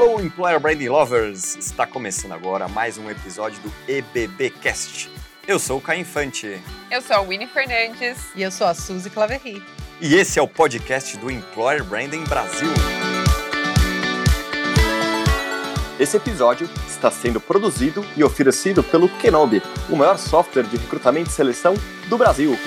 Alô, Employer Branding Lovers! Está começando agora mais um episódio do EBBcast. Eu sou o Caio Infante. Eu sou a Winnie Fernandes. E eu sou a Suzy Claverry. E esse é o podcast do Employer Branding Brasil. Esse episódio está sendo produzido e oferecido pelo Kenobi, o maior software de recrutamento e seleção do Brasil.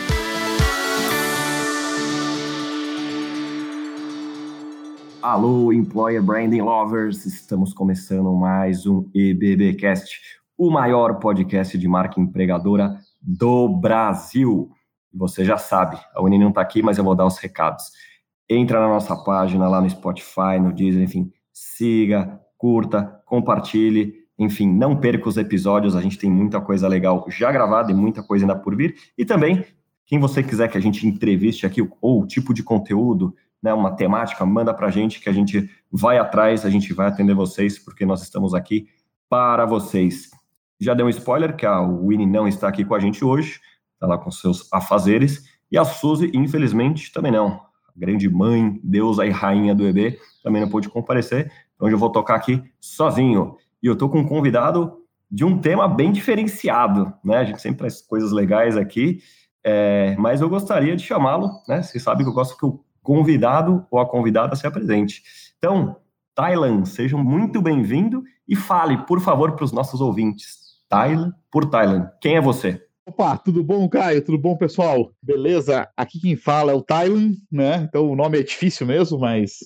Alô, Employer Branding Lovers! Estamos começando mais um EBBcast, o maior podcast de marca empregadora do Brasil. Você já sabe, a Uni não está aqui, mas eu vou dar os recados. Entra na nossa página lá no Spotify, no Deezer, enfim, siga, curta, compartilhe, enfim, não perca os episódios, a gente tem muita coisa legal já gravada e muita coisa ainda por vir. E também, quem você quiser que a gente entreviste aqui, ou o tipo de conteúdo, né, uma temática, manda para a gente que a gente vai atrás, a gente vai atender vocês, porque nós estamos aqui para vocês. Já deu um spoiler que a Winnie não está aqui com a gente hoje, está lá com seus afazeres, e a Suzy, infelizmente, também não. A grande mãe, deusa e rainha do EB, também não pôde comparecer, então eu vou tocar aqui sozinho. E eu estou com um convidado de um tema bem diferenciado, né? A gente sempre traz coisas legais aqui, é, mas eu gostaria de chamá-lo, né? Vocês sabem que eu gosto que o convidado ou a convidada se apresente. Então, Thailand, seja muito bem-vindo e fale, por favor, para os nossos ouvintes. Thailand por Thailand. Quem é você? Opa, tudo bom, Caio? Tudo bom, pessoal? Beleza? Aqui quem fala é o Thailand, né? Então o nome é difícil mesmo, mas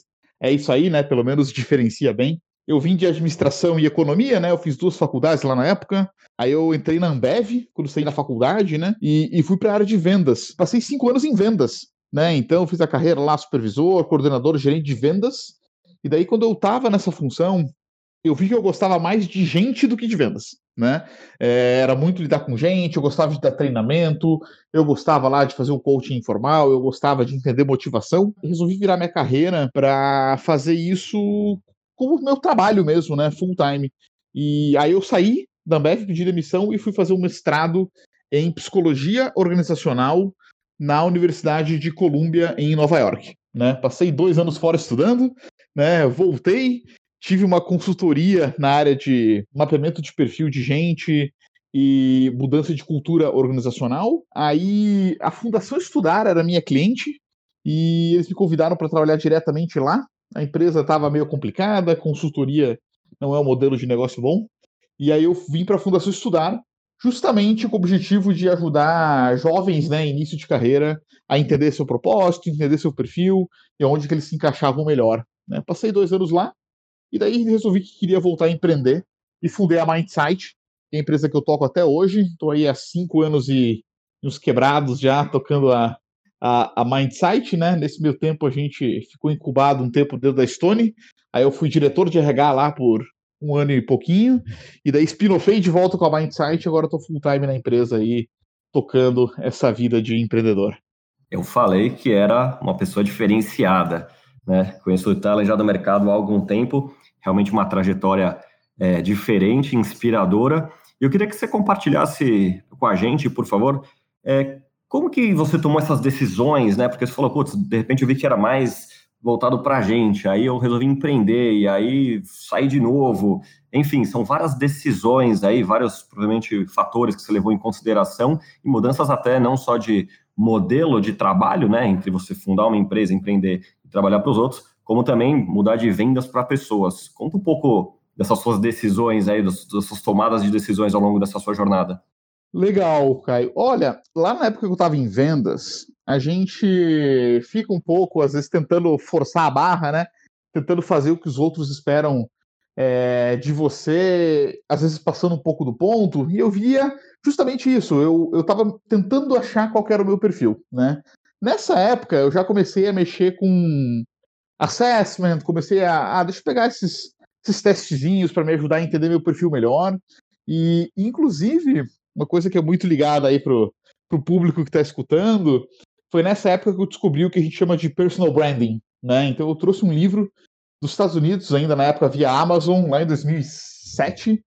é isso aí, né? Pelo menos diferencia bem. Eu vim de administração e economia, né? Eu fiz duas faculdades lá na época. Aí eu entrei na Ambev, quando saí da faculdade, né? E, e fui para a área de vendas. Passei cinco anos em vendas né? Então eu fiz a carreira lá, supervisor, coordenador, gerente de vendas. E daí, quando eu estava nessa função, eu vi que eu gostava mais de gente do que de vendas, né? É, era muito lidar com gente, eu gostava de dar treinamento, eu gostava lá de fazer um coaching informal, eu gostava de entender motivação. Resolvi virar minha carreira para fazer isso como meu trabalho mesmo, né? Full time. E aí eu saí da Ambev, pedi demissão e fui fazer um mestrado em psicologia organizacional na Universidade de Columbia, em Nova York. Né? Passei dois anos fora estudando, né? voltei, tive uma consultoria na área de mapeamento de perfil de gente e mudança de cultura organizacional. Aí a Fundação Estudar era minha cliente e eles me convidaram para trabalhar diretamente lá. A empresa estava meio complicada, consultoria não é um modelo de negócio bom. E aí eu vim para a Fundação Estudar justamente com o objetivo de ajudar jovens, né, início de carreira, a entender seu propósito, entender seu perfil e onde que eles se encaixavam melhor. Né? Passei dois anos lá e daí resolvi que queria voltar a empreender e fundei a Mindsight, que é a empresa que eu toco até hoje. Estou aí há cinco anos e uns quebrados já tocando a, a, a Mindsight, né? Nesse meio tempo a gente ficou incubado um tempo dentro da Stone. Aí eu fui diretor de RH lá por um ano e pouquinho, e daí spin-offei de volta com a Mindsight, agora estou full time na empresa aí, tocando essa vida de empreendedor. Eu falei que era uma pessoa diferenciada, né? Conheço o Tyler já do mercado há algum tempo, realmente uma trajetória é, diferente, inspiradora. E eu queria que você compartilhasse com a gente, por favor, é, como que você tomou essas decisões, né? Porque você falou, putz, de repente eu vi que era mais voltado para a gente. Aí eu resolvi empreender e aí sair de novo. Enfim, são várias decisões aí, vários provavelmente fatores que você levou em consideração e mudanças até não só de modelo de trabalho, né, entre você fundar uma empresa, empreender e trabalhar para os outros, como também mudar de vendas para pessoas. Conta um pouco dessas suas decisões aí, das, suas tomadas de decisões ao longo dessa sua jornada. Legal, Caio. Olha, lá na época que eu estava em vendas, a gente fica um pouco, às vezes, tentando forçar a barra, né? Tentando fazer o que os outros esperam é, de você, às vezes passando um pouco do ponto, e eu via justamente isso. Eu estava tentando achar qual era o meu perfil, né? Nessa época, eu já comecei a mexer com assessment, comecei a, ah, deixa eu pegar esses, esses testezinhos para me ajudar a entender meu perfil melhor. E, inclusive, uma coisa que é muito ligada aí pro, pro público que está escutando, foi nessa época que eu descobri o que a gente chama de personal branding, né? Então eu trouxe um livro dos Estados Unidos, ainda na época via Amazon, lá em 2007,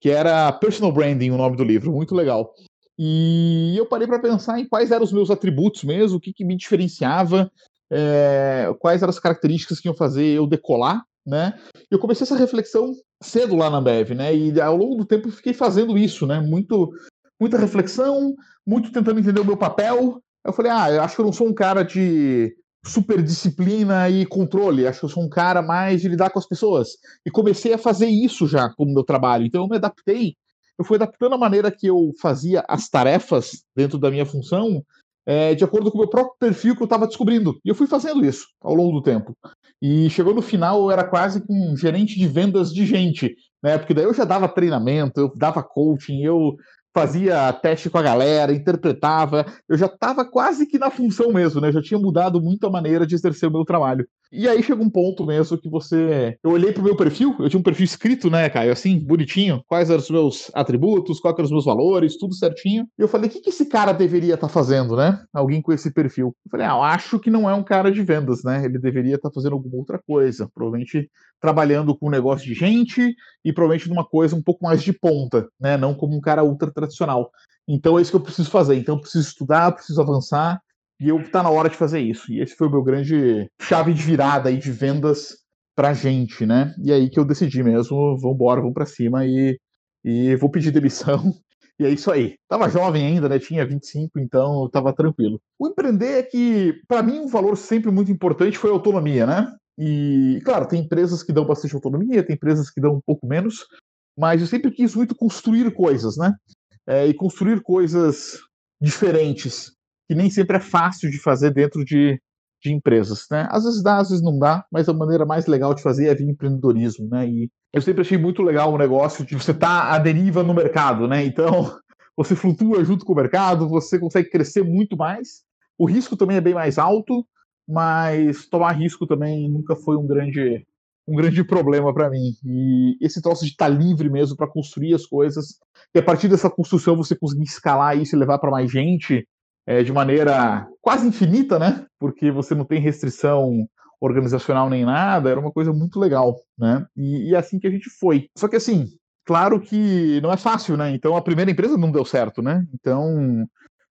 que era Personal Branding, o nome do livro, muito legal. E eu parei para pensar em quais eram os meus atributos mesmo, o que, que me diferenciava, é, quais eram as características que iam fazer eu decolar né? Eu comecei essa reflexão cedo lá na Ambev, né? E ao longo do tempo eu fiquei fazendo isso, né? Muito, muita reflexão, muito tentando entender o meu papel. Eu falei, ah, eu acho que eu não sou um cara de super disciplina e controle, acho que eu sou um cara mais de lidar com as pessoas. E comecei a fazer isso já como meu trabalho. Então eu me adaptei, eu fui adaptando a maneira que eu fazia as tarefas dentro da minha função é, de acordo com o meu próprio perfil que eu estava descobrindo. E eu fui fazendo isso ao longo do tempo. E chegou no final, eu era quase um gerente de vendas de gente, né? Porque daí eu já dava treinamento, eu dava coaching, eu fazia teste com a galera, interpretava, eu já estava quase que na função mesmo, né? Eu já tinha mudado muito a maneira de exercer o meu trabalho. E aí chega um ponto mesmo que você. Eu olhei pro meu perfil, eu tinha um perfil escrito, né, Caio? Assim, bonitinho, quais eram os meus atributos, quais eram os meus valores, tudo certinho. E eu falei, o que, que esse cara deveria estar tá fazendo, né? Alguém com esse perfil. Eu falei, ah, eu acho que não é um cara de vendas, né? Ele deveria estar tá fazendo alguma outra coisa. Provavelmente trabalhando com um negócio de gente e provavelmente numa coisa um pouco mais de ponta, né? Não como um cara ultra tradicional. Então é isso que eu preciso fazer. Então eu preciso estudar, preciso avançar e eu tá na hora de fazer isso. E esse foi o meu grande chave de virada aí de vendas pra gente, né? E aí que eu decidi mesmo, vamos embora, vamos para cima e, e vou pedir demissão. E é isso aí. Tava jovem ainda, né? Tinha 25, então tava tranquilo. O empreender é que, para mim, um valor sempre muito importante foi a autonomia, né? E, claro, tem empresas que dão bastante autonomia, tem empresas que dão um pouco menos, mas eu sempre quis muito construir coisas, né? É, e construir coisas diferentes que nem sempre é fácil de fazer dentro de, de empresas, né? Às vezes dá, às vezes não dá, mas a maneira mais legal de fazer é via empreendedorismo, né? E eu sempre achei muito legal o negócio de você estar tá à deriva no mercado, né? Então, você flutua junto com o mercado, você consegue crescer muito mais. O risco também é bem mais alto, mas tomar risco também nunca foi um grande um grande problema para mim. E esse troço de estar tá livre mesmo para construir as coisas, e a partir dessa construção você conseguir escalar isso e levar para mais gente, é, de maneira quase infinita, né? Porque você não tem restrição organizacional nem nada, era uma coisa muito legal, né? E, e é assim que a gente foi. Só que assim, claro que não é fácil, né? Então a primeira empresa não deu certo, né? Então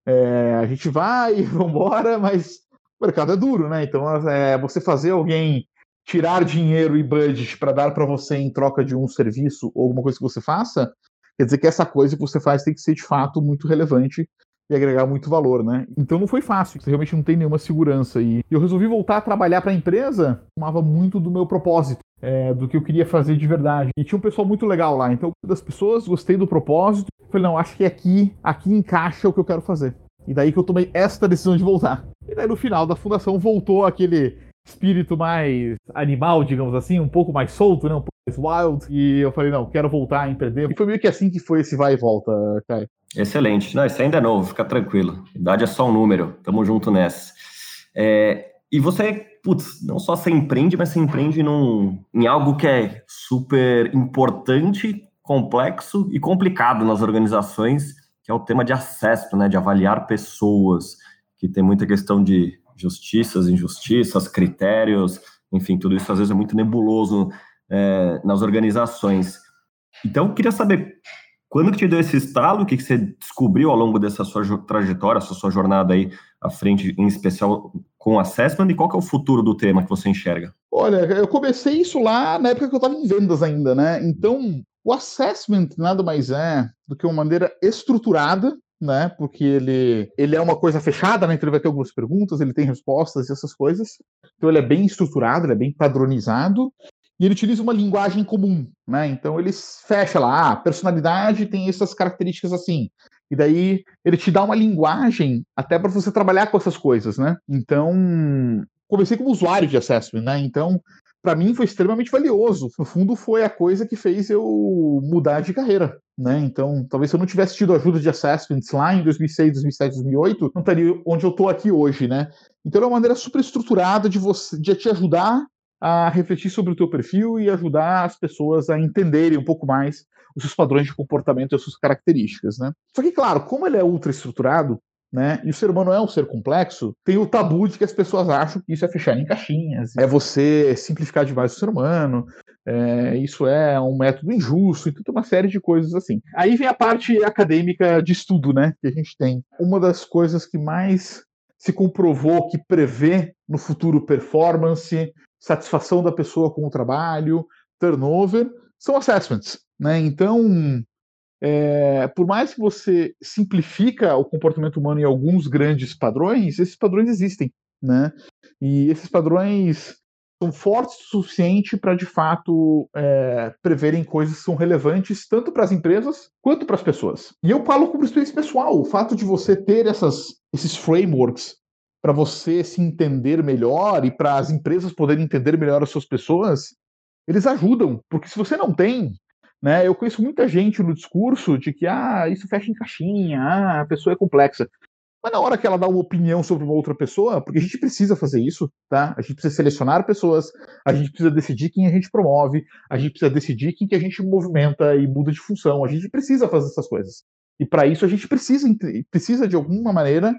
é, a gente vai, vambora, mas o mercado é duro, né? Então é, você fazer alguém tirar dinheiro e budget para dar para você em troca de um serviço ou alguma coisa que você faça, quer dizer que essa coisa que você faz tem que ser de fato muito relevante e agregar muito valor, né? Então não foi fácil, realmente não tem nenhuma segurança. E eu resolvi voltar a trabalhar para a empresa, tomava muito do meu propósito. É, do que eu queria fazer de verdade. E tinha um pessoal muito legal lá. Então, das pessoas, gostei do propósito. Falei, não, acho que aqui, aqui encaixa o que eu quero fazer. E daí que eu tomei esta decisão de voltar. E daí no final da fundação voltou aquele espírito mais animal, digamos assim, um pouco mais solto, né? Um pouco mais wild. E eu falei, não, quero voltar a empreender. E foi meio que assim que foi esse vai e volta, Caio. Excelente. Não, isso ainda é novo, fica tranquilo. Idade é só um número. Tamo junto nessa. É, e você, putz, não só você empreende, mas você empreende num, em algo que é super importante, complexo e complicado nas organizações, que é o tema de acesso, né? De avaliar pessoas, que tem muita questão de justiças, injustiças, critérios, enfim, tudo isso às vezes é muito nebuloso é, nas organizações. Então, eu queria saber quando que te deu esse estalo? O que, que você descobriu ao longo dessa sua trajetória, essa sua jornada aí à frente, em especial com o assessment, e qual que é o futuro do tema que você enxerga? Olha, eu comecei isso lá na época que eu estava em vendas ainda, né? Então, o assessment nada mais é do que uma maneira estruturada né? Porque ele, ele é uma coisa fechada, né? Então ele vai ter algumas perguntas, ele tem respostas e essas coisas. Então ele é bem estruturado, ele é bem padronizado e ele utiliza uma linguagem comum, né? Então ele fecha lá, ah, personalidade tem essas características assim. E daí ele te dá uma linguagem até para você trabalhar com essas coisas, né? Então, comecei como usuário de assessment, né? Então, para mim foi extremamente valioso. No fundo, foi a coisa que fez eu mudar de carreira. Né? Então, talvez se eu não tivesse tido ajuda de assessments lá em 2006, 2007, 2008, não estaria onde eu estou aqui hoje, né? Então, é uma maneira super estruturada de você, de te ajudar a refletir sobre o teu perfil e ajudar as pessoas a entenderem um pouco mais os seus padrões de comportamento e as suas características, né? Só que, claro, como ele é ultra estruturado, né? E o ser humano é um ser complexo, tem o tabu de que as pessoas acham que isso é fechar em caixinhas, é você simplificar demais o ser humano, é, isso é um método injusto e toda uma série de coisas assim. Aí vem a parte acadêmica de estudo, né? Que a gente tem. Uma das coisas que mais se comprovou que prevê no futuro performance, satisfação da pessoa com o trabalho, turnover, são assessments. Né? Então, é, por mais que você simplifica o comportamento humano em alguns grandes padrões, esses padrões existem. Né? E esses padrões são fortes o suficiente para, de fato, é, preverem coisas que são relevantes tanto para as empresas quanto para as pessoas. E eu falo como experiência pessoal, o fato de você ter essas, esses frameworks para você se entender melhor e para as empresas poderem entender melhor as suas pessoas, eles ajudam, porque se você não tem, né, eu conheço muita gente no discurso de que ah, isso fecha em caixinha, ah, a pessoa é complexa. Mas na hora que ela dá uma opinião sobre uma outra pessoa, porque a gente precisa fazer isso, tá? A gente precisa selecionar pessoas, a gente precisa decidir quem a gente promove, a gente precisa decidir quem que a gente movimenta e muda de função. A gente precisa fazer essas coisas. E para isso a gente precisa, precisa de alguma maneira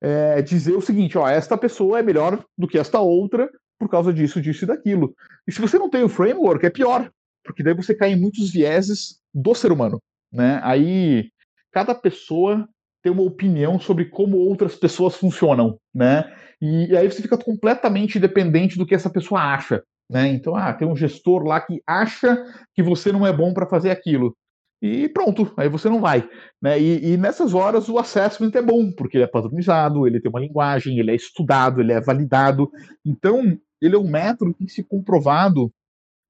é, dizer o seguinte: ó, esta pessoa é melhor do que esta outra por causa disso, disso e daquilo. E se você não tem o framework, é pior, porque daí você cai em muitos vieses do ser humano, né? Aí cada pessoa ter uma opinião sobre como outras pessoas funcionam, né? E, e, aí você fica completamente dependente do que essa pessoa acha, né? Então, ah, tem um gestor lá que acha que você não é bom para fazer aquilo. E pronto, aí você não vai. Né? E, e, nessas horas o assessment é bom, porque ele é padronizado, ele tem uma linguagem, ele é estudado, ele é validado. Então, ele é um método que tem se comprovado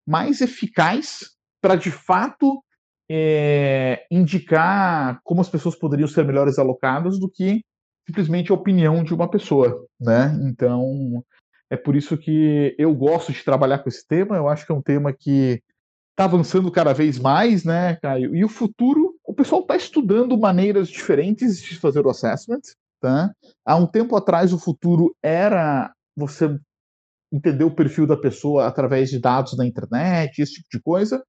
mais eficaz para de fato é, indicar como as pessoas poderiam ser melhores alocadas do que simplesmente a opinião de uma pessoa, né? Então é por isso que eu gosto de trabalhar com esse tema. Eu acho que é um tema que está avançando cada vez mais, né, Caio? E o futuro, o pessoal está estudando maneiras diferentes de fazer o assessment, tá? Há um tempo atrás o futuro era você entender o perfil da pessoa através de dados na internet, esse tipo de coisa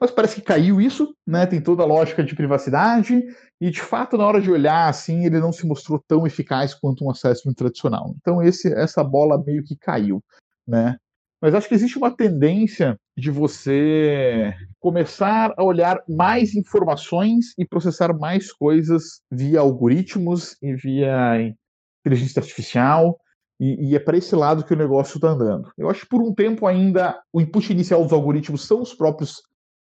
mas parece que caiu isso, né? Tem toda a lógica de privacidade e de fato na hora de olhar assim ele não se mostrou tão eficaz quanto um assessment tradicional. Então esse essa bola meio que caiu, né? Mas acho que existe uma tendência de você começar a olhar mais informações e processar mais coisas via algoritmos e via inteligência artificial. E, e é para esse lado que o negócio está andando. Eu acho que por um tempo ainda o input inicial dos algoritmos são os próprios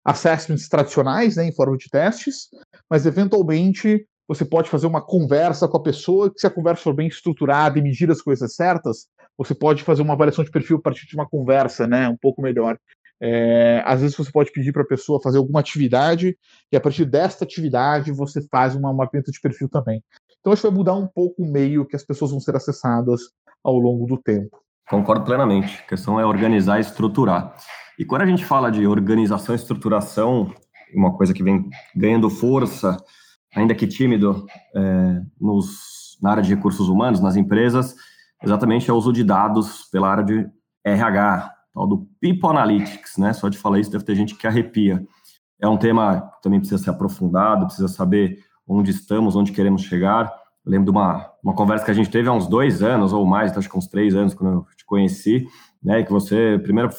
assessments tradicionais, né, em forma de testes, mas eventualmente você pode fazer uma conversa com a pessoa, que se a conversa for bem estruturada e medir as coisas certas, você pode fazer uma avaliação de perfil a partir de uma conversa, né, um pouco melhor. É, às vezes você pode pedir para a pessoa fazer alguma atividade e a partir desta atividade você faz uma mapeamento de perfil também. Então isso vai mudar um pouco o meio que as pessoas vão ser acessadas ao longo do tempo. Concordo plenamente. A questão é organizar e estruturar. E quando a gente fala de organização e estruturação, uma coisa que vem ganhando força, ainda que tímido, é, nos, na área de recursos humanos, nas empresas, exatamente é o uso de dados pela área de RH, tal do People Analytics, né? Só de falar isso deve ter gente que arrepia. É um tema que também precisa ser aprofundado, precisa saber onde estamos, onde queremos chegar. Eu lembro de uma, uma conversa que a gente teve há uns dois anos ou mais, acho que uns três anos, quando eu te conheci, né? Que você primeiro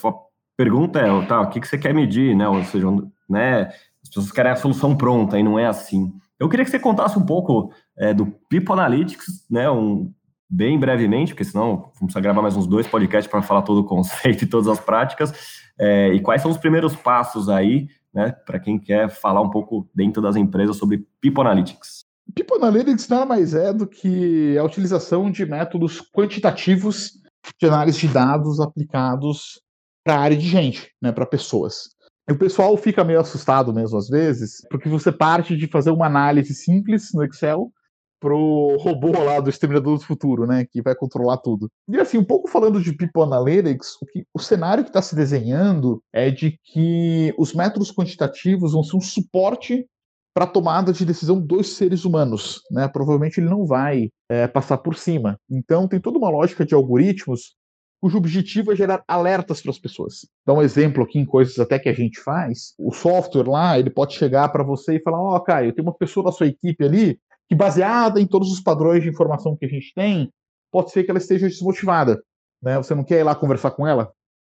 pergunta é, tá, o que, que você quer medir, né? Ou seja, né, as pessoas querem a solução pronta e não é assim. Eu queria que você contasse um pouco é, do People Analytics, né? Um, bem brevemente, porque senão vamos gravar mais uns dois podcasts para falar todo o conceito e todas as práticas. É, e quais são os primeiros passos aí, né, para quem quer falar um pouco dentro das empresas sobre People Analytics? People Analytics nada mais é do que a utilização de métodos quantitativos de análise de dados aplicados para a área de gente, né, para pessoas. E o pessoal fica meio assustado mesmo às vezes, porque você parte de fazer uma análise simples no Excel pro robô lá do Exterminador do Futuro, né, que vai controlar tudo. E assim, um pouco falando de People Analytics, o, que, o cenário que está se desenhando é de que os métodos quantitativos vão ser um suporte para tomada de decisão dos seres humanos, né? Provavelmente ele não vai é, passar por cima. Então tem toda uma lógica de algoritmos cujo objetivo é gerar alertas para as pessoas. Dá um exemplo aqui em coisas até que a gente faz. O software lá, ele pode chegar para você e falar: Ó, oh, Caio, tem uma pessoa da sua equipe ali que, baseada em todos os padrões de informação que a gente tem, pode ser que ela esteja desmotivada. Né? Você não quer ir lá conversar com ela?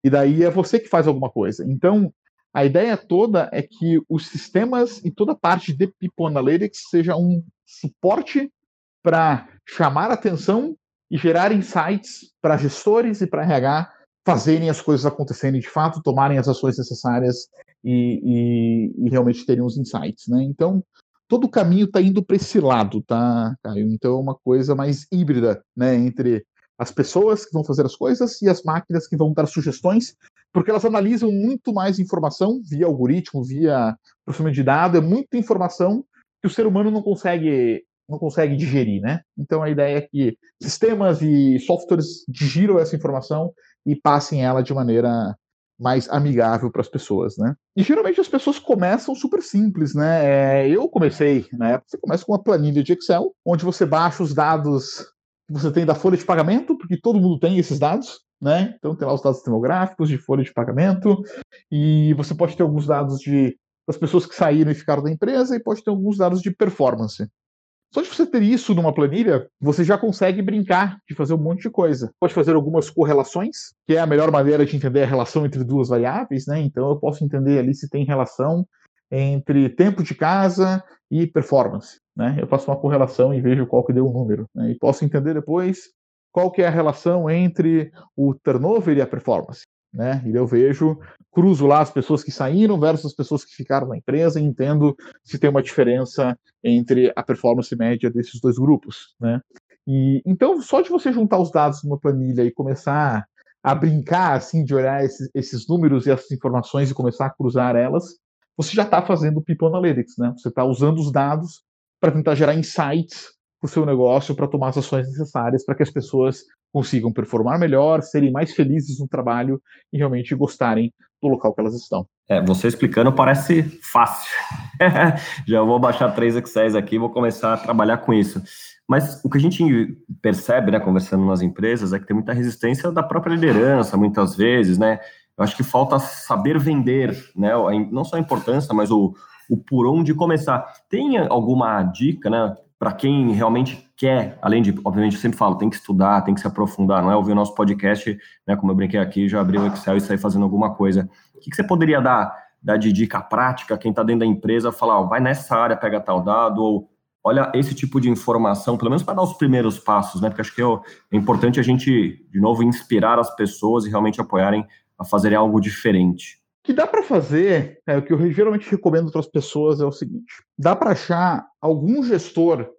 E daí é você que faz alguma coisa. Então, a ideia toda é que os sistemas e toda a parte de People Analytics seja um suporte para chamar atenção e gerar insights para gestores e para RH fazerem as coisas acontecerem de fato, tomarem as ações necessárias e, e, e realmente terem os insights, né? Então, todo o caminho está indo para esse lado, tá, Caio? Então, é uma coisa mais híbrida, né, entre as pessoas que vão fazer as coisas e as máquinas que vão dar sugestões, porque elas analisam muito mais informação via algoritmo, via processamento de dados, é muita informação que o ser humano não consegue não consegue digerir, né? Então a ideia é que sistemas e softwares digiram essa informação e passem ela de maneira mais amigável para as pessoas, né? E geralmente as pessoas começam super simples, né? É, eu comecei na época, você começa com uma planilha de Excel, onde você baixa os dados você tem da folha de pagamento, porque todo mundo tem esses dados, né? Então tem lá os dados demográficos de folha de pagamento, e você pode ter alguns dados de das pessoas que saíram e ficaram da empresa, e pode ter alguns dados de performance. Só de você ter isso numa planilha, você já consegue brincar de fazer um monte de coisa. Pode fazer algumas correlações, que é a melhor maneira de entender a relação entre duas variáveis, né? Então eu posso entender ali se tem relação entre tempo de casa e performance, né? Eu faço uma correlação e vejo qual que deu o número, né? E posso entender depois qual que é a relação entre o turnover e a performance né? E eu vejo, cruzo lá as pessoas que saíram versus as pessoas que ficaram na empresa e entendo se tem uma diferença entre a performance média desses dois grupos, né? E então só de você juntar os dados numa planilha e começar a brincar assim de olhar esses, esses números e essas informações e começar a cruzar elas, você já está fazendo People Analytics, né? Você está usando os dados para tentar gerar insights para o seu negócio para tomar as ações necessárias para que as pessoas consigam performar melhor, serem mais felizes no trabalho e realmente gostarem do local que elas estão. É, você explicando parece fácil. Já vou baixar três Excel aqui e vou começar a trabalhar com isso. Mas o que a gente percebe, né, conversando nas empresas, é que tem muita resistência da própria liderança, muitas vezes, né? Eu acho que falta saber vender, né? Não só a importância, mas o, o por onde começar. Tem alguma dica, né? para quem realmente quer, além de, obviamente, eu sempre falo, tem que estudar, tem que se aprofundar, não é ouvir o nosso podcast, né, como eu brinquei aqui, já abrir o Excel e sair fazendo alguma coisa. O que, que você poderia dar, dar de dica prática, quem está dentro da empresa, falar, ó, vai nessa área, pega tal dado, ou olha esse tipo de informação, pelo menos para dar os primeiros passos, né, porque acho que é, é importante a gente, de novo, inspirar as pessoas e realmente apoiarem a fazerem algo diferente que dá para fazer, é, o que eu geralmente recomendo para as pessoas é o seguinte: dá para achar algum gestor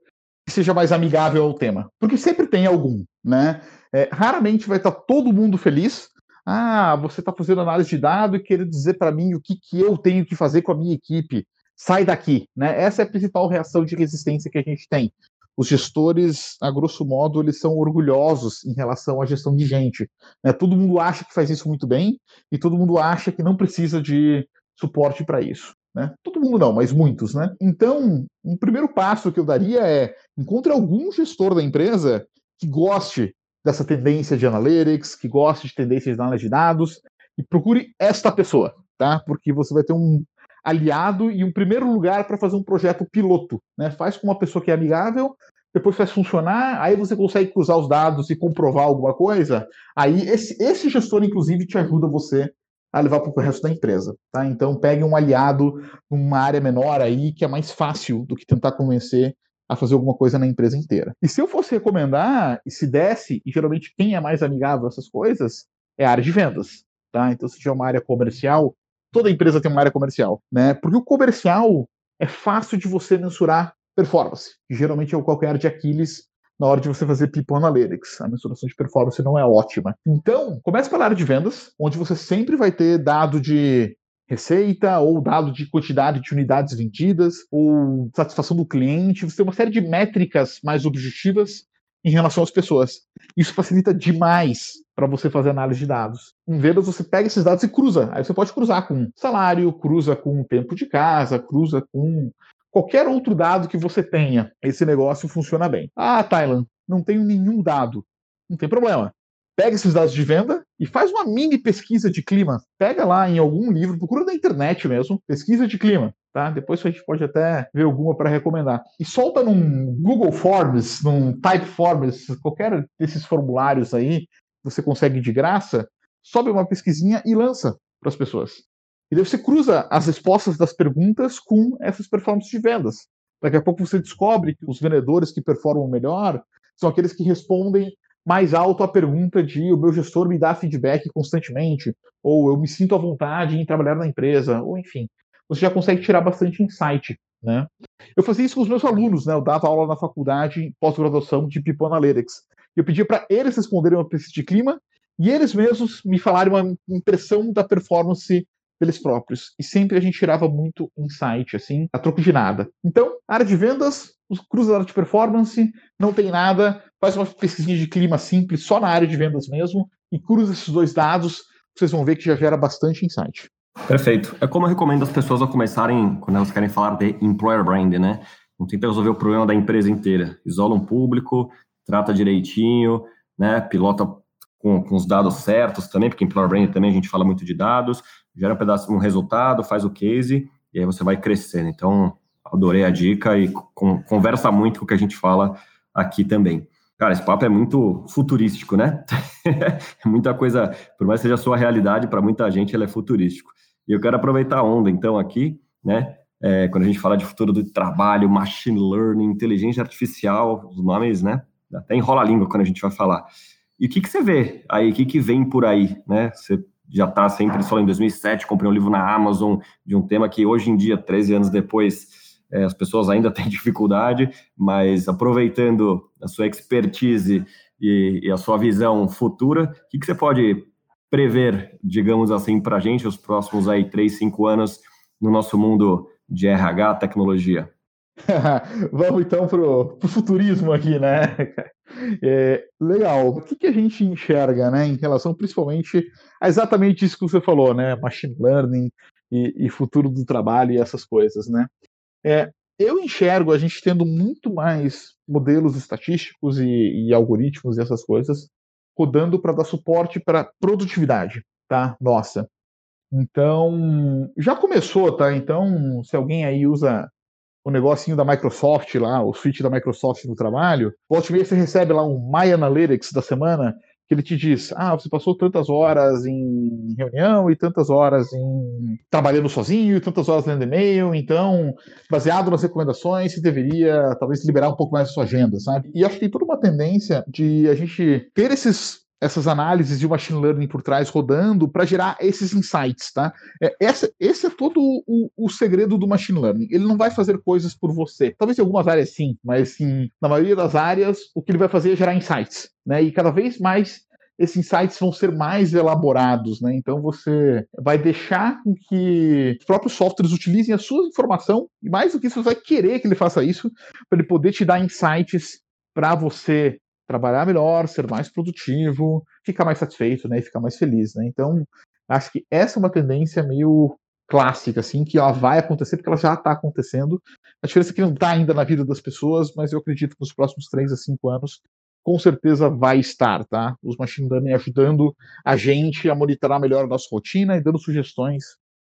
que seja mais amigável ao tema, porque sempre tem algum, né? É, raramente vai estar tá todo mundo feliz. Ah, você está fazendo análise de dado e querer dizer para mim o que, que eu tenho que fazer com a minha equipe. Sai daqui, né? Essa é a principal reação de resistência que a gente tem os gestores, a grosso modo, eles são orgulhosos em relação à gestão de gente. Né? Todo mundo acha que faz isso muito bem e todo mundo acha que não precisa de suporte para isso. Né? Todo mundo não, mas muitos. Né? Então, um primeiro passo que eu daria é encontre algum gestor da empresa que goste dessa tendência de analytics, que goste de tendências de análise de dados, e procure esta pessoa, tá? Porque você vai ter um aliado e um primeiro lugar para fazer um projeto piloto. Né? Faz com uma pessoa que é amigável, depois faz funcionar, aí você consegue cruzar os dados e comprovar alguma coisa. Aí esse, esse gestor, inclusive, te ajuda você a levar para o resto da empresa. Tá? Então pegue um aliado numa área menor aí que é mais fácil do que tentar convencer a fazer alguma coisa na empresa inteira. E se eu fosse recomendar, e se desse, e geralmente quem é mais amigável a essas coisas, é a área de vendas. Tá? Então, se tiver uma área comercial, toda empresa tem uma área comercial, né? Porque o comercial é fácil de você mensurar performance. Geralmente é o qualquer de Aquiles na hora de você fazer People Analytics. A mensuração de performance não é ótima. Então, comece pela área de vendas, onde você sempre vai ter dado de receita ou dado de quantidade de unidades vendidas ou satisfação do cliente. Você tem uma série de métricas mais objetivas em relação às pessoas. Isso facilita demais para você fazer análise de dados. Em vendas, você pega esses dados e cruza. Aí você pode cruzar com salário, cruza com tempo de casa, cruza com qualquer outro dado que você tenha. Esse negócio funciona bem. Ah, Thailand, não tenho nenhum dado. Não tem problema. Pega esses dados de venda e faz uma mini pesquisa de clima. Pega lá em algum livro, procura na internet mesmo, pesquisa de clima tá? Depois a gente pode até ver alguma para recomendar. E solta num Google Forms, num Typeforms, qualquer desses formulários aí, você consegue de graça, sobe uma pesquisinha e lança para as pessoas. E daí você cruza as respostas das perguntas com essas performances de vendas. Daqui a pouco você descobre que os vendedores que performam melhor são aqueles que respondem mais alto a pergunta de o meu gestor me dá feedback constantemente, ou eu me sinto à vontade em trabalhar na empresa, ou enfim, você já consegue tirar bastante insight, né? Eu fazia isso com os meus alunos, né? Eu dava aula na faculdade, pós-graduação de People Analytics. Eu pedia para eles responderem uma pesquisa de clima e eles mesmos me falarem uma impressão da performance deles próprios. E sempre a gente tirava muito insight, assim, a troco de nada. Então, área de vendas, cruza a área de performance, não tem nada, faz uma pesquisinha de clima simples, só na área de vendas mesmo, e cruza esses dois dados, vocês vão ver que já gera bastante insight. Perfeito. É como eu recomendo as pessoas a começarem, quando elas querem falar de employer brand, né? Não tenta resolver o problema da empresa inteira. Isola um público, trata direitinho, né? Pilota com, com os dados certos também, porque employer brand também a gente fala muito de dados, gera um pedaço, um resultado, faz o case, e aí você vai crescendo. Então, adorei a dica e com, conversa muito com o que a gente fala aqui também. Cara, esse papo é muito futurístico, né? É muita coisa, por mais que seja a sua realidade, para muita gente ele é futurístico. E eu quero aproveitar a onda, então, aqui, né? É, quando a gente fala de futuro do trabalho, machine learning, inteligência artificial, os nomes, né? Até enrola a língua quando a gente vai falar. E o que, que você vê aí? O que, que vem por aí, né? Você já está sempre, só em 2007, comprei um livro na Amazon de um tema que hoje em dia, 13 anos depois, é, as pessoas ainda têm dificuldade, mas aproveitando a sua expertise e, e a sua visão futura, o que, que você pode prever, digamos assim, para a gente, os próximos aí 3, 5 anos no nosso mundo de RH, tecnologia? Vamos então para o futurismo aqui, né? É, legal. O que, que, a gente enxerga, né, em relação principalmente a exatamente isso que você falou, né? Machine learning e, e futuro do trabalho e essas coisas, né? É, eu enxergo a gente tendo muito mais modelos estatísticos e, e algoritmos e essas coisas rodando para dar suporte para produtividade, tá? Nossa. Então, já começou, tá? Então, se alguém aí usa o negocinho da Microsoft lá, o suíte da Microsoft no trabalho, volte e você recebe lá um My Analytics da semana, que ele te diz, ah, você passou tantas horas em reunião e tantas horas em trabalhando sozinho e tantas horas lendo e-mail, então, baseado nas recomendações, você deveria talvez liberar um pouco mais a sua agenda, sabe? E acho que tem toda uma tendência de a gente ter esses essas análises de machine learning por trás rodando para gerar esses insights, tá? É, essa, esse é todo o, o, segredo do machine learning. Ele não vai fazer coisas por você. Talvez em algumas áreas sim, mas sim, na maioria das áreas, o que ele vai fazer é gerar insights, né? E cada vez mais esses insights vão ser mais elaborados, né? Então você vai deixar com que os próprios softwares utilizem a sua informação, e mais do que isso, você vai querer que ele faça isso, para ele poder te dar insights para você trabalhar melhor, ser mais produtivo, ficar mais satisfeito, né, e ficar mais feliz, né? Então, acho que essa é uma tendência meio clássica, assim, que ela vai acontecer porque ela já está acontecendo. A diferença é que não está ainda na vida das pessoas, mas eu acredito que nos próximos 3 a 5 anos com certeza vai estar, tá? Os machine learning ajudando a gente a monitorar melhor a nossa rotina e dando sugestões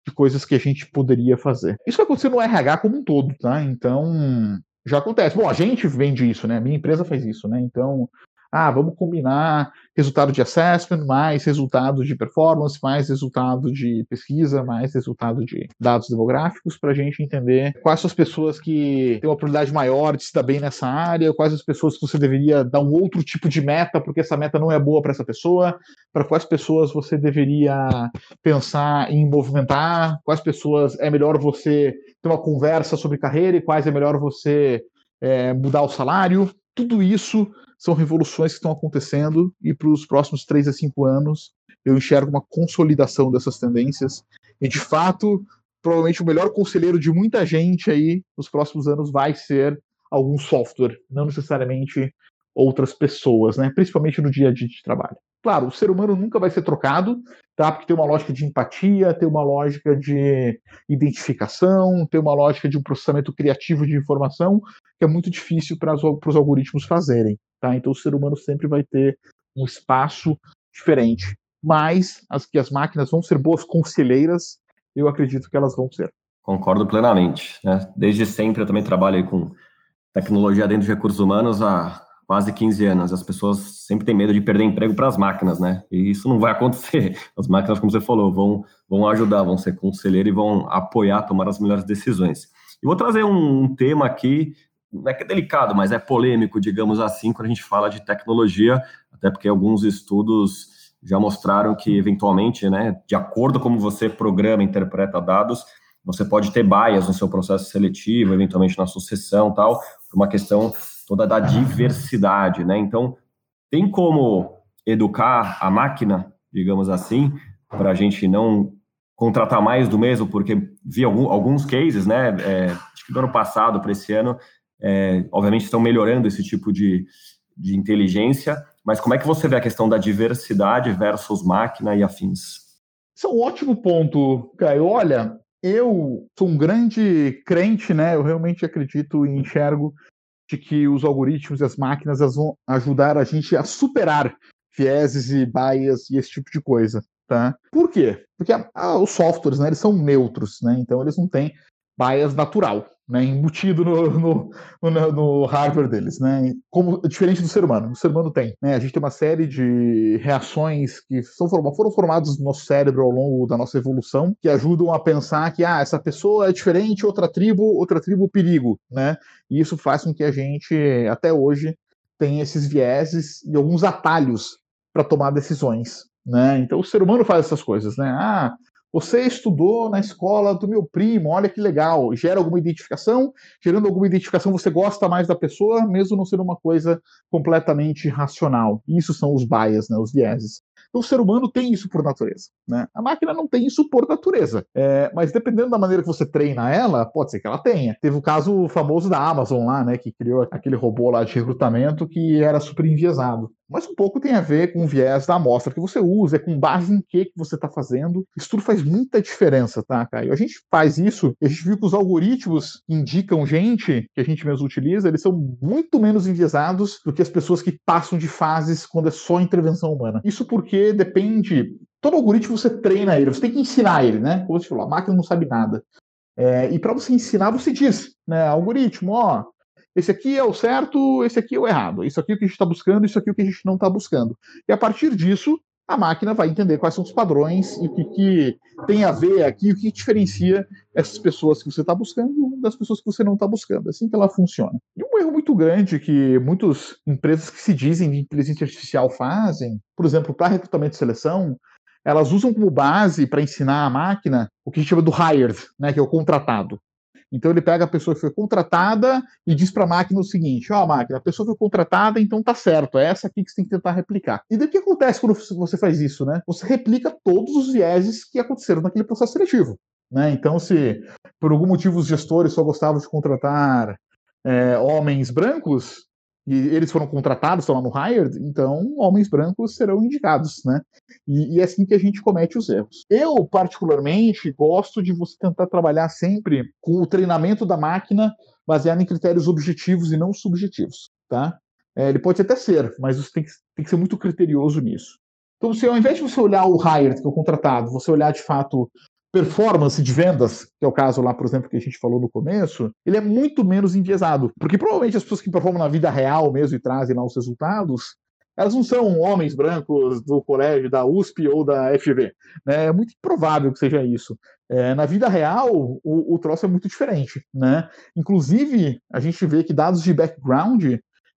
de coisas que a gente poderia fazer. Isso vai acontecer no RH como um todo, tá? Então, já acontece. Bom, a gente vende isso, né? Minha empresa faz isso, né? Então, ah, vamos combinar resultado de assessment, mais resultado de performance, mais resultado de pesquisa, mais resultado de dados demográficos, para a gente entender quais são as pessoas que têm uma probabilidade maior de se dar bem nessa área, quais as pessoas que você deveria dar um outro tipo de meta, porque essa meta não é boa para essa pessoa, para quais pessoas você deveria pensar em movimentar, quais pessoas é melhor você ter uma conversa sobre carreira e quais é melhor você é, mudar o salário. Tudo isso são revoluções que estão acontecendo e para os próximos três a cinco anos eu enxergo uma consolidação dessas tendências e de fato provavelmente o melhor conselheiro de muita gente aí nos próximos anos vai ser algum software, não necessariamente outras pessoas, né? Principalmente no dia a dia de trabalho. Claro, o ser humano nunca vai ser trocado, tá? Porque tem uma lógica de empatia, tem uma lógica de identificação, tem uma lógica de um processamento criativo de informação que é muito difícil para os algoritmos fazerem, tá? Então o ser humano sempre vai ter um espaço diferente. Mas as que as máquinas vão ser boas conselheiras, eu acredito que elas vão ser. Concordo plenamente. Né? Desde sempre eu também trabalho com tecnologia dentro de recursos humanos há quase 15 anos. As pessoas sempre têm medo de perder emprego para as máquinas, né? E isso não vai acontecer. As máquinas, como você falou, vão, vão ajudar, vão ser conselheiro e vão apoiar, tomar as melhores decisões. E vou trazer um, um tema aqui não é que é delicado, mas é polêmico, digamos assim, quando a gente fala de tecnologia, até porque alguns estudos já mostraram que, eventualmente, né, de acordo com como você programa, interpreta dados, você pode ter bias no seu processo seletivo, eventualmente na sucessão tal, por uma questão toda da diversidade, né? Então, tem como educar a máquina, digamos assim, para a gente não contratar mais do mesmo, porque vi alguns cases, né? É, acho que do ano passado para esse ano, é, obviamente estão melhorando esse tipo de, de inteligência, mas como é que você vê a questão da diversidade versus máquina e afins? Isso é um ótimo ponto, Caio. Olha, eu sou um grande crente, né? Eu realmente acredito e enxergo de que os algoritmos e as máquinas vão ajudar a gente a superar vieses e bias e esse tipo de coisa. Tá? Por quê? Porque ah, os softwares, né, eles são neutros, né? Então eles não têm bias natural, né, embutido no, no, no, no, hardware deles, né? Como diferente do ser humano, o ser humano tem, né? A gente tem uma série de reações que são, foram formadas no nosso cérebro ao longo da nossa evolução, que ajudam a pensar que ah, essa pessoa é diferente, outra tribo, outra tribo perigo, né? E isso faz com que a gente até hoje tenha esses vieses e alguns atalhos para tomar decisões, né? Então o ser humano faz essas coisas, né? Ah, você estudou na escola do meu primo, olha que legal. Gera alguma identificação, gerando alguma identificação, você gosta mais da pessoa, mesmo não sendo uma coisa completamente racional. Isso são os bias, né, os vieses. Então, o ser humano tem isso por natureza. Né? A máquina não tem isso por natureza. É, mas dependendo da maneira que você treina ela, pode ser que ela tenha. Teve o caso famoso da Amazon lá, né? Que criou aquele robô lá de recrutamento que era super enviesado. Mas um pouco tem a ver com o viés da amostra que você usa, é com base em que, que você está fazendo. Isso tudo faz muita diferença, tá, Caio? A gente faz isso e a gente viu que os algoritmos que indicam gente, que a gente mesmo utiliza, eles são muito menos enviesados do que as pessoas que passam de fases quando é só intervenção humana. Isso porque depende. Todo algoritmo você treina ele, você tem que ensinar ele, né? Como você falou, a máquina não sabe nada. É, e para você ensinar, você diz, né? Algoritmo, ó, esse aqui é o certo, esse aqui é o errado. Isso aqui é o que a gente está buscando, isso aqui é o que a gente não está buscando. E a partir disso, a máquina vai entender quais são os padrões e o que, que tem a ver aqui, o que diferencia essas pessoas que você está buscando das pessoas que você não está buscando. É assim que ela funciona. E um erro muito grande que muitas empresas que se dizem de inteligência artificial fazem, por exemplo, para recrutamento e seleção, elas usam como base para ensinar a máquina o que a gente chama do hired, né, que é o contratado. Então ele pega a pessoa que foi contratada e diz para a máquina o seguinte: ó, oh, máquina, a pessoa foi contratada, então tá certo, é essa aqui que você tem que tentar replicar. E daí o que acontece quando você faz isso, né? Você replica todos os vieses que aconteceram naquele processo seletivo. Né? Então, se por algum motivo os gestores só gostavam de contratar é, homens brancos, e eles foram contratados, estão lá no hired, então homens brancos serão indicados, né? E, e, é assim que a gente comete os erros. Eu, particularmente, gosto de você tentar trabalhar sempre com o treinamento da máquina baseado em critérios objetivos e não subjetivos, tá? É, ele pode até ser, mas você tem que, tem que ser muito criterioso nisso. Então, se ao invés de você olhar o hired, que é o contratado, você olhar de fato performance de vendas, que é o caso lá, por exemplo, que a gente falou no começo, ele é muito menos enviesado. Porque provavelmente as pessoas que performam na vida real mesmo e trazem lá os resultados, elas não são homens brancos do colégio, da USP ou da FGV. Né? É muito improvável que seja isso. É, na vida real, o, o troço é muito diferente. Né? Inclusive, a gente vê que dados de background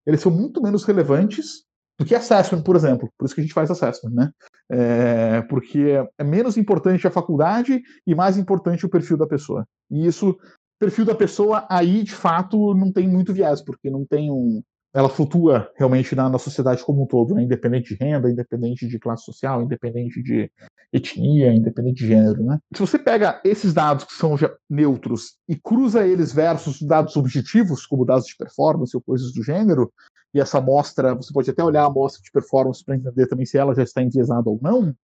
eles são muito menos relevantes do que assessment, por exemplo. Por isso que a gente faz assessment, né? É, porque é menos importante a faculdade e mais importante o perfil da pessoa. E isso, perfil da pessoa, aí de fato não tem muito viés, porque não tem um. Ela flutua realmente na, na sociedade como um todo, né? independente de renda, independente de classe social, independente de etnia, independente de gênero. Né? Se você pega esses dados que são neutros e cruza eles versus dados objetivos, como dados de performance ou coisas do gênero, e essa amostra, você pode até olhar a amostra de performance para entender também se ela já está enviesada ou não,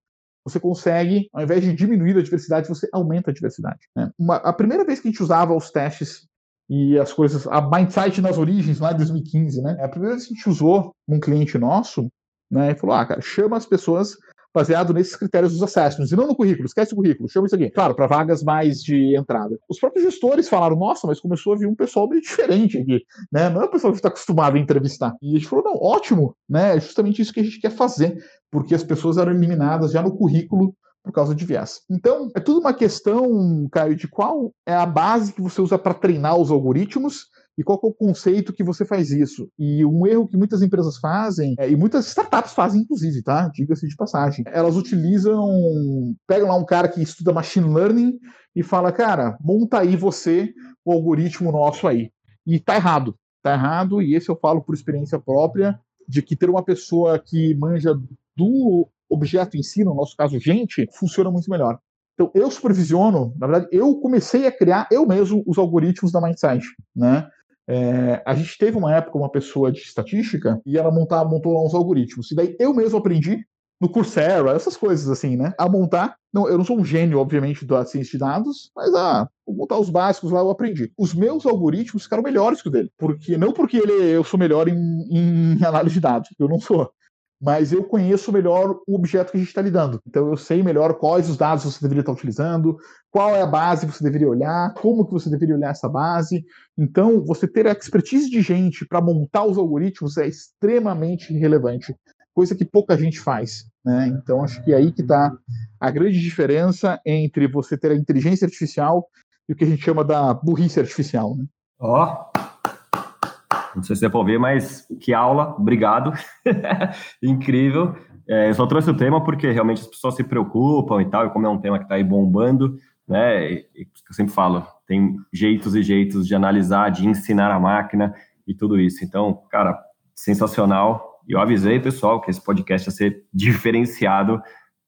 você consegue, ao invés de diminuir a diversidade, você aumenta a diversidade. Né? Uma, a primeira vez que a gente usava os testes e as coisas, a Mindsight nas origens, lá em 2015, né? A primeira vez que a gente usou num cliente nosso, né? E falou, ah, cara, chama as pessoas baseado nesses critérios dos assessments, e não no currículo, esquece o currículo, chama isso aqui. Claro, para vagas mais de entrada. Os próprios gestores falaram, nossa, mas começou a vir um pessoal meio diferente aqui, né? Não é o pessoal que está acostumado a entrevistar. E a gente falou, não, ótimo, né? É justamente isso que a gente quer fazer, porque as pessoas eram eliminadas já no currículo por causa de viés. Então, é tudo uma questão, Caio, de qual é a base que você usa para treinar os algoritmos e qual é o conceito que você faz isso. E um erro que muitas empresas fazem, é, e muitas startups fazem, inclusive, tá? Diga-se de passagem. Elas utilizam. Pegam lá um cara que estuda machine learning e fala, cara, monta aí você o algoritmo nosso aí. E tá errado. Tá errado, e esse eu falo por experiência própria, de que ter uma pessoa que manja do objeto em si, no nosso caso, gente, funciona muito melhor. Então, eu supervisiono, na verdade, eu comecei a criar eu mesmo os algoritmos da Mindsight, né? É, a gente teve uma época uma pessoa de estatística e ela montar, montou lá uns algoritmos. E daí eu mesmo aprendi no Coursera, essas coisas assim, né? A montar. Não, eu não sou um gênio, obviamente, da ciência de dados, mas ah, vou montar os básicos lá, eu aprendi. Os meus algoritmos ficaram melhores que o dele. Porque, não porque ele, eu sou melhor em, em análise de dados, eu não sou mas eu conheço melhor o objeto que a gente está lidando. Então eu sei melhor quais os dados você deveria estar utilizando, qual é a base que você deveria olhar, como que você deveria olhar essa base. Então você ter a expertise de gente para montar os algoritmos é extremamente relevante, coisa que pouca gente faz. Né? Então acho que é aí que está a grande diferença entre você ter a inteligência artificial e o que a gente chama da burrice artificial. Né? Ó, oh, não sei se você pode ver, mas que aula, obrigado. Incrível. É, eu só trouxe o tema porque realmente as pessoas se preocupam e tal, e como é um tema que está aí bombando, né? E, eu sempre falo, tem jeitos e jeitos de analisar, de ensinar a máquina e tudo isso. Então, cara, sensacional. E eu avisei, pessoal, que esse podcast ia ser diferenciado,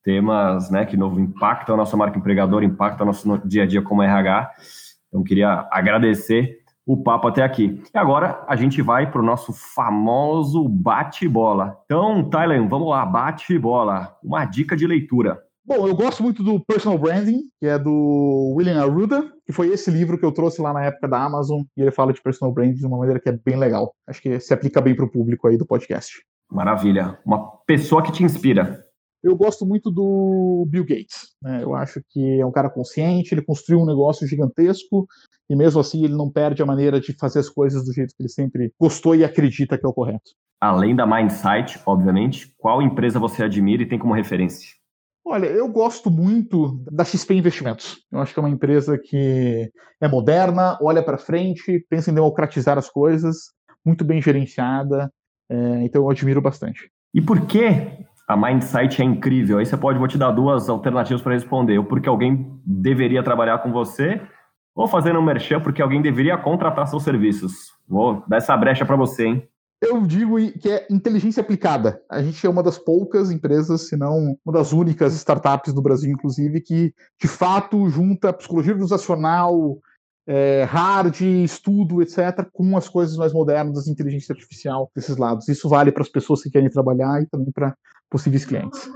temas né, que novo impactam a nossa marca empregadora, impactam o nosso dia a dia como RH. Então, queria agradecer o papo até aqui. E agora a gente vai para o nosso famoso bate-bola. Então, Thailand, vamos lá, bate-bola. Uma dica de leitura. Bom, eu gosto muito do Personal Branding, que é do William Arruda, que foi esse livro que eu trouxe lá na época da Amazon, e ele fala de personal branding de uma maneira que é bem legal. Acho que se aplica bem para o público aí do podcast. Maravilha. Uma pessoa que te inspira. Eu gosto muito do Bill Gates. Né? Eu acho que é um cara consciente, ele construiu um negócio gigantesco e mesmo assim ele não perde a maneira de fazer as coisas do jeito que ele sempre gostou e acredita que é o correto. Além da Mindsight, obviamente, qual empresa você admira e tem como referência? Olha, eu gosto muito da XP Investimentos. Eu acho que é uma empresa que é moderna, olha para frente, pensa em democratizar as coisas, muito bem gerenciada. É, então eu admiro bastante. E por que a Mindsight é incrível. Aí você pode, vou te dar duas alternativas para responder. Ou porque alguém deveria trabalhar com você, ou fazendo um merchan porque alguém deveria contratar seus serviços. Vou dar essa brecha para você, hein? Eu digo que é inteligência aplicada. A gente é uma das poucas empresas, se não uma das únicas startups no Brasil, inclusive, que de fato junta psicologia organizacional, é, hard, estudo, etc., com as coisas mais modernas, inteligência artificial desses lados. Isso vale para as pessoas que querem trabalhar e também para possíveis clientes.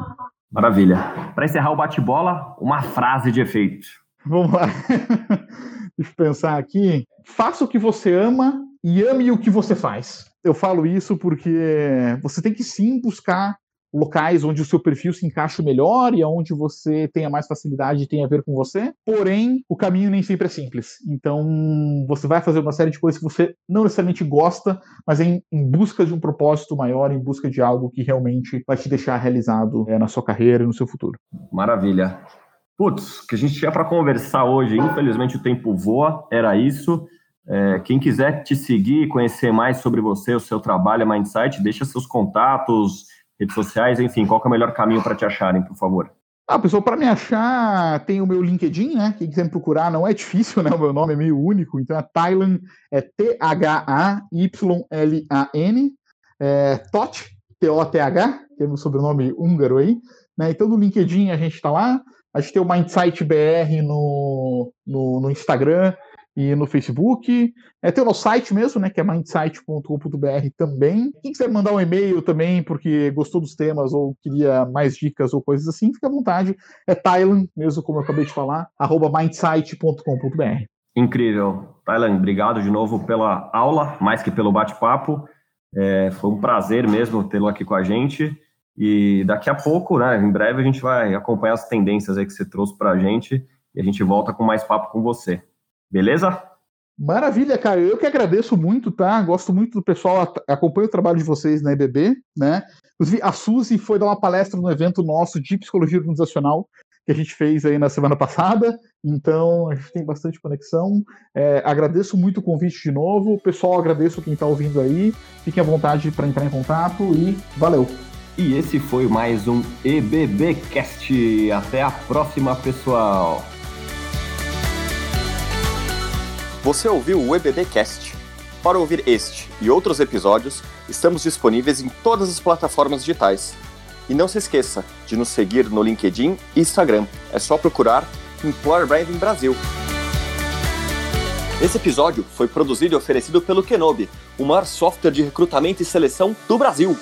Maravilha. Para encerrar o bate-bola, uma frase de efeito. Vamos lá. Deixa eu pensar aqui. Faça o que você ama e ame o que você faz. Eu falo isso porque você tem que sim buscar locais onde o seu perfil se encaixa melhor e onde você tenha mais facilidade e tenha a ver com você. Porém, o caminho nem sempre é simples. Então, você vai fazer uma série de coisas que você não necessariamente gosta, mas é em, busca de um propósito maior, em busca de algo que realmente vai te deixar realizado é, na sua carreira e no seu futuro. Maravilha. Putz, que a gente tinha para conversar hoje, infelizmente o tempo voa, era isso. É, quem quiser te seguir, conhecer mais sobre você, o seu trabalho, a Mindsight, deixa seus contatos, redes sociais, enfim, qual é o melhor caminho para te acharem, por favor? Ah, pessoal, para me achar, tem o meu LinkedIn, né? Quem quiser me procurar, não é difícil, né? O meu nome é meio único, então é Thailand, é T-H-A-Y-L-A-N, é Tot, T-O-T-H, que é meu sobrenome húngaro aí, né? Então no LinkedIn a gente está lá, a gente tem o Mindsight BR no, no, no Instagram, e no Facebook. É, tem o nosso site mesmo, né, que é mindsight.com.br também. Quem quiser mandar um e-mail também, porque gostou dos temas ou queria mais dicas ou coisas assim, fica à vontade. É Thailand, mesmo como eu acabei de falar, arroba mindsight.com.br. Incrível. Thailand, obrigado de novo pela aula, mais que pelo bate-papo. É, foi um prazer mesmo tê-lo aqui com a gente. E daqui a pouco, né, em breve, a gente vai acompanhar as tendências aí que você trouxe para a gente e a gente volta com mais papo com você. Beleza? Maravilha, cara. Eu que agradeço muito, tá? Gosto muito do pessoal, acompanho o trabalho de vocês na EBB, né? Inclusive, a Suzy foi dar uma palestra no evento nosso de psicologia organizacional. que a gente fez aí na semana passada. Então, a gente tem bastante conexão. É, agradeço muito o convite de novo. Pessoal, agradeço quem está ouvindo aí. Fiquem à vontade para entrar em contato e valeu! E esse foi mais um EBBcast. Até a próxima, pessoal. Você ouviu o EBBcast? Para ouvir este e outros episódios, estamos disponíveis em todas as plataformas digitais. E não se esqueça de nos seguir no LinkedIn e Instagram. É só procurar Employer Branding Brasil. Esse episódio foi produzido e oferecido pelo Kenobi, o maior software de recrutamento e seleção do Brasil.